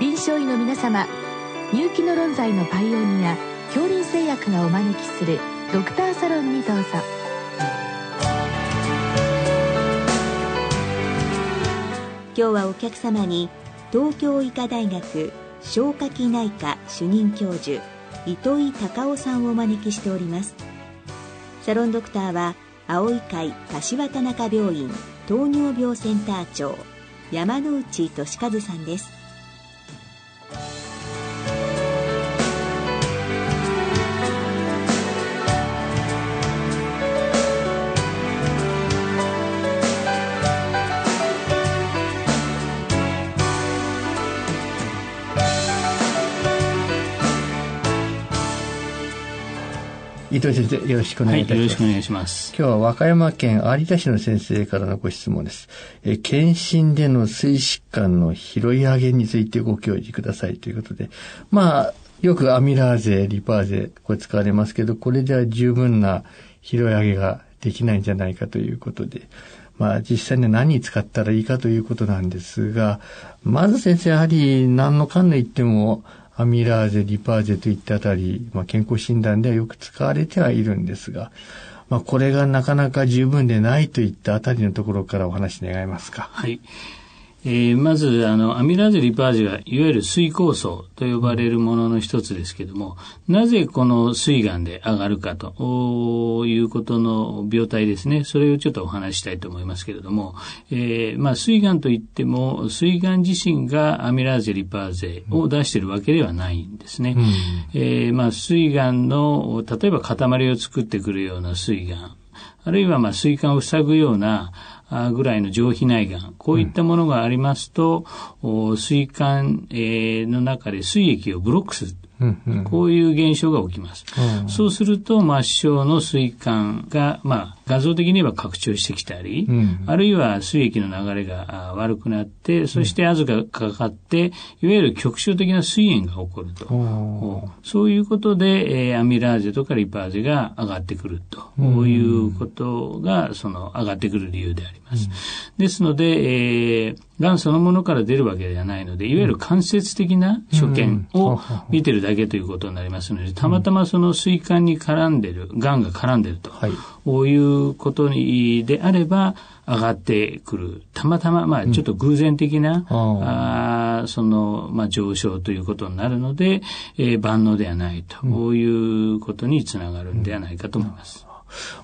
臨床医の皆様入気の論剤のパイオニア恐林製薬がお招きするドクターサロンにどうぞ。今日はお客様に東京医科大学消化器内科主任教授糸井隆夫さんをお招きしております。サロンドクターは青い会柏田中病院糖尿病センター長山内俊和さんです。伊藤先生、よろしくお願いいたします。はい、よろしくお願いします。今日は和歌山県有田市の先生からのご質問です。え検診での水疾患の拾い上げについてご教示くださいということで、まあ、よくアミラーゼ、リパーゼ、これ使われますけど、これでは十分な拾い上げができないんじゃないかということで、まあ実際に何に使ったらいいかということなんですが、まず先生やはり何の勘で言っても、アミラーゼ、リパーゼといったあたり、まあ、健康診断ではよく使われてはいるんですが、まあ、これがなかなか十分でないといったあたりのところからお話願いますか？はい。えー、まずあのアミラーゼリパーゼはいわゆる水酵素と呼ばれるものの一つですけどもなぜこの水がんで上がるかということの病態ですねそれをちょっとお話したいと思いますけれども、えーまあ、水がんといっても水がん自身がアミラーゼリパーゼを出しているわけではないんですね。うん、えー、まあ、水がんの例えば塊を作ってくるような水がんあるいはまあ水管を塞ぐようなぐらいの上皮内がん、こういったものがありますと、うん、水管、の中で水液をブロックする。こういう現象が起きます。うん、そうすると、末梢の水管が、まあ、画像的に言えば拡張してきたり、うん、あるいは水液の流れが悪くなって、そして圧がかかって、いわゆる局所的な水炎が起こると。そういうことで、えー、アミラーゼとかリパーゼが上がってくると。いうことが、その上がってくる理由であります。ですので、えー、がんそのものから出るわけではないので、いわゆる間接的な所見を見てるだけということになりますので、たまたまその水管に絡んでる、がんが絡んでると、はい、こういうことにであれば、上がってくる。たまたま、まあ、ちょっと偶然的な、うん、あその、まあ、上昇ということになるので、えー、万能ではないと、こういうことにつながるんではないかと思います。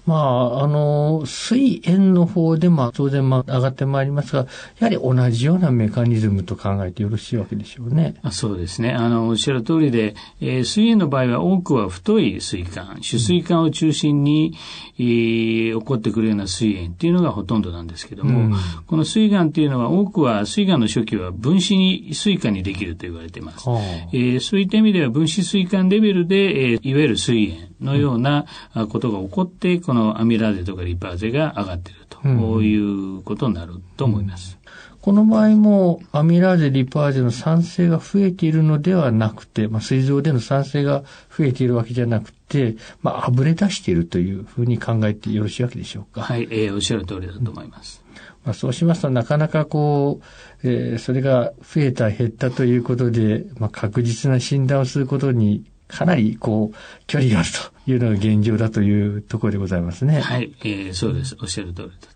まあ、あの、水炎の方で、まあ、当然、まあ、上がってまいりますが、やはり同じようなメカニズムと考えてよろしいわけでしょうね。あそうですね。あの、おっしゃる通りで、えー、水炎の場合は多くは太い水管、主水管を中心に、えー、起こってくるような水炎っていうのがほとんどなんですけども、うん、この水癌っていうのは多くは水癌の初期は分子に水管にできると言われています。えー、そういった意味では分子水管レベルで、えー、いわゆる水炎のようなことが起こって、このアミラーゼとかリパーゼが上がっていると、うん、いうことになると思います。この場合もアミラーゼ、リパーゼの酸性が増えているのではなくて、まあ、膵臓での酸性が増えているわけじゃなくて、まあ、あぶれ出しているというふうに考えてよろしいわけでしょうか。はい、えー、おっしゃる通りだと思います。まあ、そうしますとなかなかこう、えー、それが増えた減ったということで、まあ、確実な診断をすることにかなりこう、距離があるというのが現状だというところでございますね。はい、えー、そうです。おっしゃる通りだと。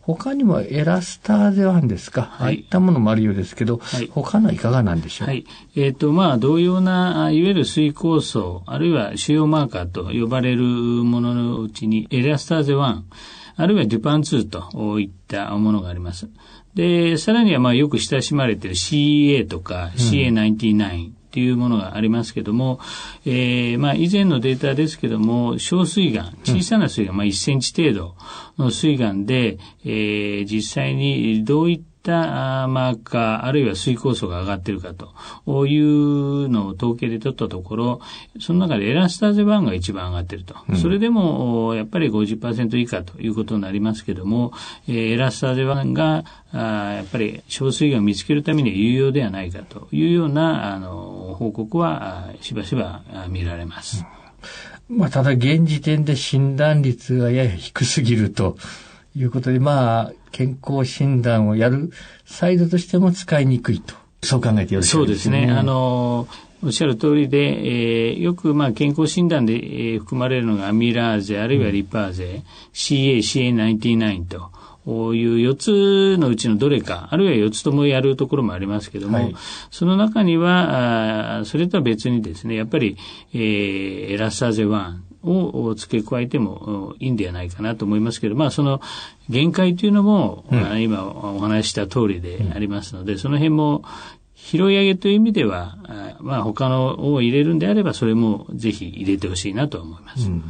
他にもエラスターゼワンですか、はい、ああいったものもあるようですけど、はい、他のいかがなんでしょう？はい。えっ、ー、と、まあ、同様な、いわゆる水酵素、あるいは腫瘍マーカーと呼ばれるもののうちに、エラスターゼワン、あるいはデュパン2といったものがあります。で、さらにはまあよく親しまれている CA とか CA99、っていうものがありますけども、えー、まあ以前のデータですけども、小水がん、小さな水がん、まあ1センチ程度の水がんで、えー、実際にどういったマーカー、あるいは水酵素が上がっているかというのを統計で取ったところ、その中でエラスターゼ1が一番上がっていると。うん、それでも、やっぱり50%以下ということになりますけども、エラスターゼ1が、あやっぱり小水が見つけるためには有用ではないかというようなあの報告はしばしば見られます。まあ、ただ現時点で診断率がやや低すぎるということで、まあ、健康診断をやるサイドとしても使いにくいとそう考えてよろしいですか、ね、そうですね。あの、おっしゃる通りで、えー、よくまあ健康診断で、えー、含まれるのがアミラーゼ、あるいはリパーゼ、うん、CA、CA99 と。いう4つのうちのどれか、あるいは4つともやるところもありますけども、はい、その中には、あそれとは別にですね、やっぱり、えー、エラスターゼ1、を付け加えてもいいんではないかなと思いますけど、まあその限界というのも、うん、今お話しした通りでありますので、うん、その辺も拾い上げという意味では、まあ他のを入れるんであれば、それもぜひ入れてほしいなと思います。うん、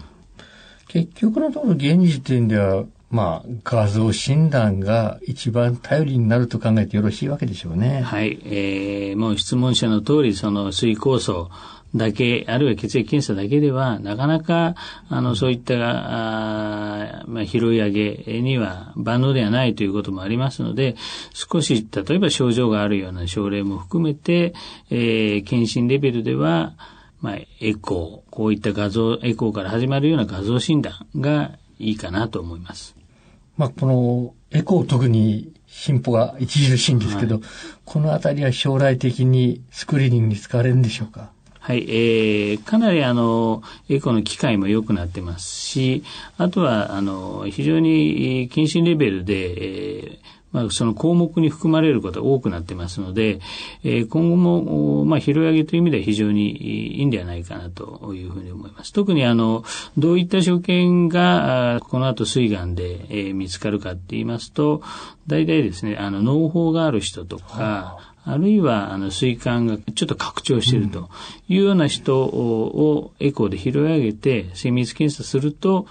結局のところ現時点では、まあ、画像診断が一番頼りになると考えてよろしいわけでしょうね。はい。えー、もう質問者の通り、その水酵素、だけ、あるいは血液検査だけでは、なかなか、あの、そういった、あまあ、拾い上げには万能ではないということもありますので、少し、例えば症状があるような症例も含めて、えー、検診レベルでは、まあ、エコー、こういった画像、エコーから始まるような画像診断がいいかなと思います。まあ、このエコー特に進歩が著しいんですけど、はい、このあたりは将来的にスクリーニングに使われるんでしょうか？はい、えー、かなりあの、エコの機械も良くなってますし、あとは、あの、非常に検診レベルで、えーまあ、その項目に含まれることが多くなってますので、えー、今後も、まあ、拾い上げという意味では非常にいいんではないかなというふうに思います。特にあの、どういった所見が、この後膵がんで、えー、見つかるかって言いますと、大体ですね、あの、脳胞がある人とか、あるいは、あの、膵管がちょっと拡張しているというような人をエコーで拾い上げて精密検査すると、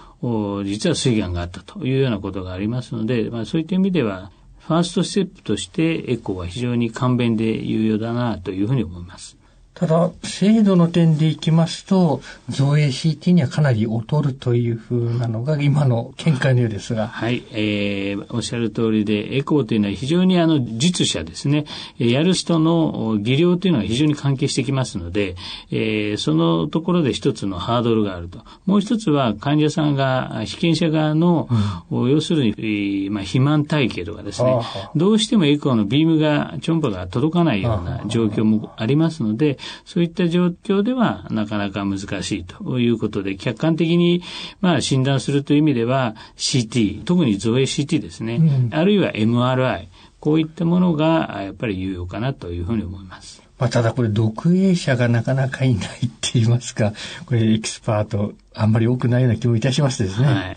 実は膵がんがあったというようなことがありますので、まあそういった意味では、ファーストステップとしてエコーは非常に簡便で有用だなというふうに思います。ただ、精度の点でいきますと、造影 CT にはかなり劣るというふうなのが今の見解のようですが。はい、えー、おっしゃる通りで、エコーというのは非常にあの、術者ですね、やる人の技量というのが非常に関係してきますので、えー、そのところで一つのハードルがあると。もう一つは患者さんが、被験者側の、うん、要するに、まあ、肥満体系とかですね、どうしてもエコーのビームが、超音波が届かないような状況もありますので、そういった状況ではなかなか難しいということで、客観的にまあ診断するという意味では CT、特に造影 CT ですね、うん、あるいは MRI、こういったものがやっぱり有用かなというふうに思います。まあ、ただこれ、読影者がなかなかいないって言いますか、これ、エキスパート、あんまり多くないような気もいたしますですね。はい。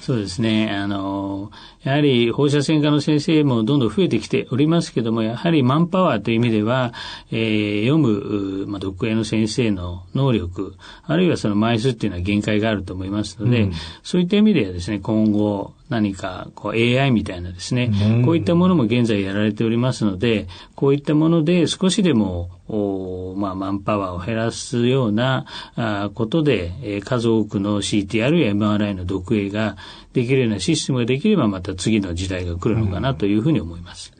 そうですね。あの、やはり放射線科の先生もどんどん増えてきておりますけども、やはりマンパワーという意味では、えー、読む、まあ、読影の先生の能力、あるいはその枚数っていうのは限界があると思いますので、うん、そういった意味ではですね、今後、何かこう AI みたいなですね、うん、こういったものも現在やられておりますので、こういったもので少しでも、おまあ、マンパワーを減らすようなあことで、えー、数多くの CT あるいは MRI の読影ができるようなシステムができればまた次の時代が来るのかなというふうに思います。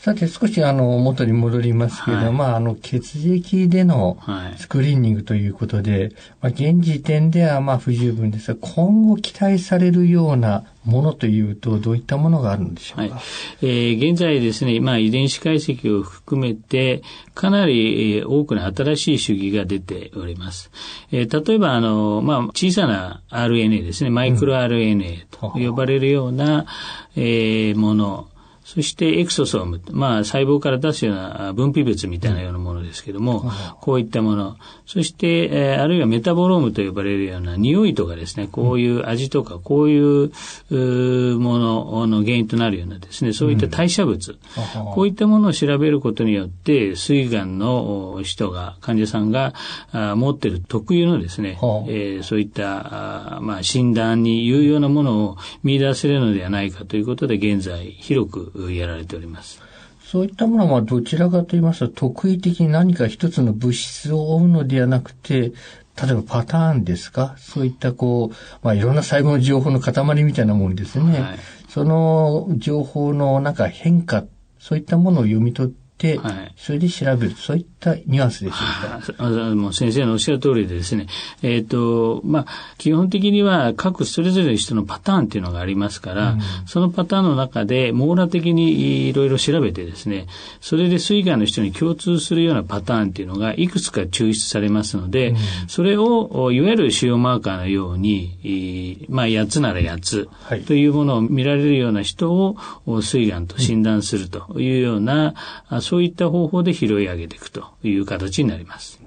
さて少しあの元に戻りますけど、はい、まああの血液でのスクリーニングということで、はい、まあ現時点ではまあ不十分ですが、今後期待されるようなものというと、どういったものがあるんでしょうか、はい、えー、現在ですね、まあ遺伝子解析を含めて、かなり多くの新しい主義が出ております。えー、例えば、あの、まあ小さな RNA ですね、マイクロ RNA と呼ばれるような、うん、えー、もの、そしてエクソソーム、まあ細胞から出すような分泌物みたいなようなものですけども、うん、こういったもの、そして、えー、あるいはメタボロームと呼ばれるような匂いとかですね、こういう味とか、こういうものの原因となるようなですね、そういった代謝物、うん、こういったものを調べることによって、膵がんの人が、患者さんがあ持っている特有のですね、えー、そういったあ、まあ、診断に有用なものを見出せるのではないかということで、現在広くやられております。そういったものはどちらかと言いますと、特異的に何か一つの物質を追うのではなくて、例えばパターンですか？そういったこう、まあいろんな細胞の情報の塊みたいなもんですね。はい、その情報のなんか変化、そういったものを読み取って、はい、それで調べる、そういったニュアンスでしょうか。あもう先生のおっしゃる通りでですね、えっ、ー、と、まあ、基本的には各それぞれの人のパターンっていうのがありますから、うん、そのパターンの中で網羅的にいろいろ調べてですね、それで水害の人に共通するようなパターンっていうのがいくつか抽出されますので、うん、それをいわゆる腫瘍マーカーのように、まあ、8つなら8つというものを見られるような人を水がんと診断するというような、そういった方法で拾い上げていくという形になります。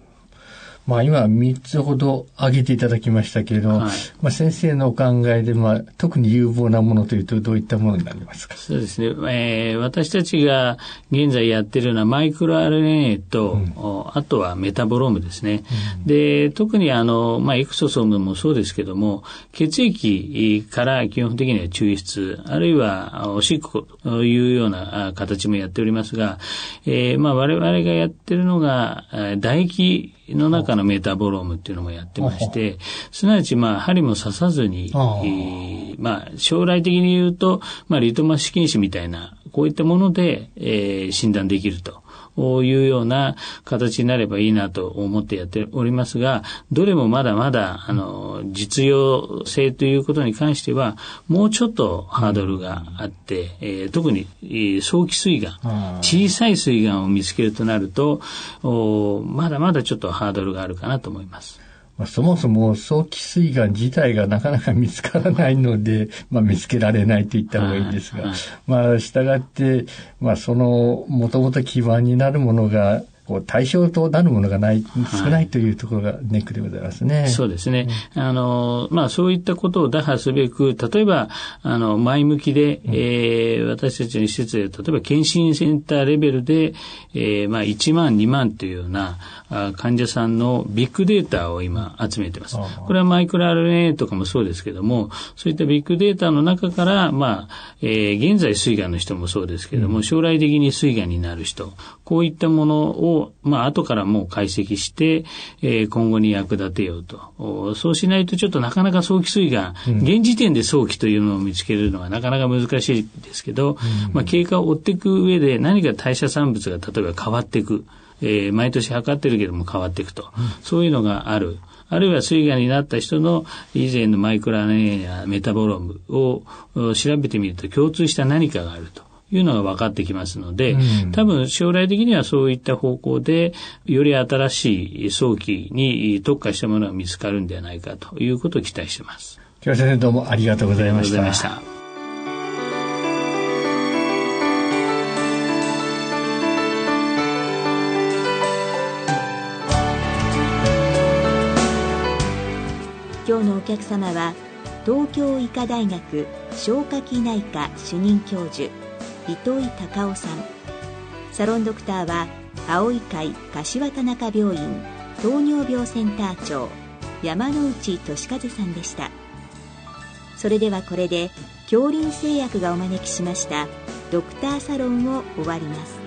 まあ今3つほど挙げていただきましたけれども、はい、まあ先生のお考えで、まあ特に有望なものというとどういったものになりますか？そうですね。えー、私たちが現在やってるようなマイクロ RNA と、うん、あとはメタボロームですね。うん、で、特にあの、まあエクソソームもそうですけども、血液から基本的には抽出、あるいはおしっこというような形もやっておりますが、えー、まあ我々がやってるのが、唾液の中のメタボロームっていうのもやってまして、すなわち、まあ、針も刺さずに、えー、まあ、将来的に言うと、まあ、リトマス試験紙みたいな、こういったもので、えー、診断できると。いうような形になればいいなと思ってやっておりますが、どれもまだまだ、あの、実用性ということに関しては、もうちょっとハードルがあって、えー、特に、えー、早期膵がん、小さい膵がんを見つけるとなると、まだまだちょっとハードルがあるかなと思います。まあ、そもそも早期膵がん自体がなかなか見つからないので、まあ、見つけられないと言った方がいいんですが、まあ、従って、まあ、その、もともと基盤になるものが、こう対象となるものがない、少ないというところがネックでございますね。そうですね。うん、あの、まあそういったことを打破すべく、例えば、あの、前向きで、うん、えー、私たちの施設で、例えば検診センターレベルで、えー、まあ1万、2万というような患者さんのビッグデータを今集めてます。これはマイクロ RNA とかもそうですけども、そういったビッグデータの中から、まあ、えー、現在膵がんの人もそうですけども、将来的に膵がんになる人、こういったものを、まあ、後からもう解析して、えー、今後に役立てようと。そうしないとちょっとなかなか早期膵がん、うん、現時点で早期というのを見つけるのはなかなか難しいですけど、うん、まあ、経過を追っていく上で何か代謝産物が例えば変わっていく。えー、毎年測ってるけども変わっていくと。うん、そういうのがある。あるいは水がんになった人の以前のマイクロアネやメタボロームを調べてみると共通した何かがあると。いうのが分かってきますので、うん、多分将来的にはそういった方向で、より新しい早期に特化したものが見つかるんではないかということを期待しています。今日は先生どうもありがとうございました。ありがとうございました。今日のお客様は東京医科大学消化器内科主任教授糸井隆夫さん。サロンドクターは青い会柏田中病院糖尿病センター長山内俊和さんでした。それではこれで恐竜製薬がお招きしましたドクターサロンを終わります。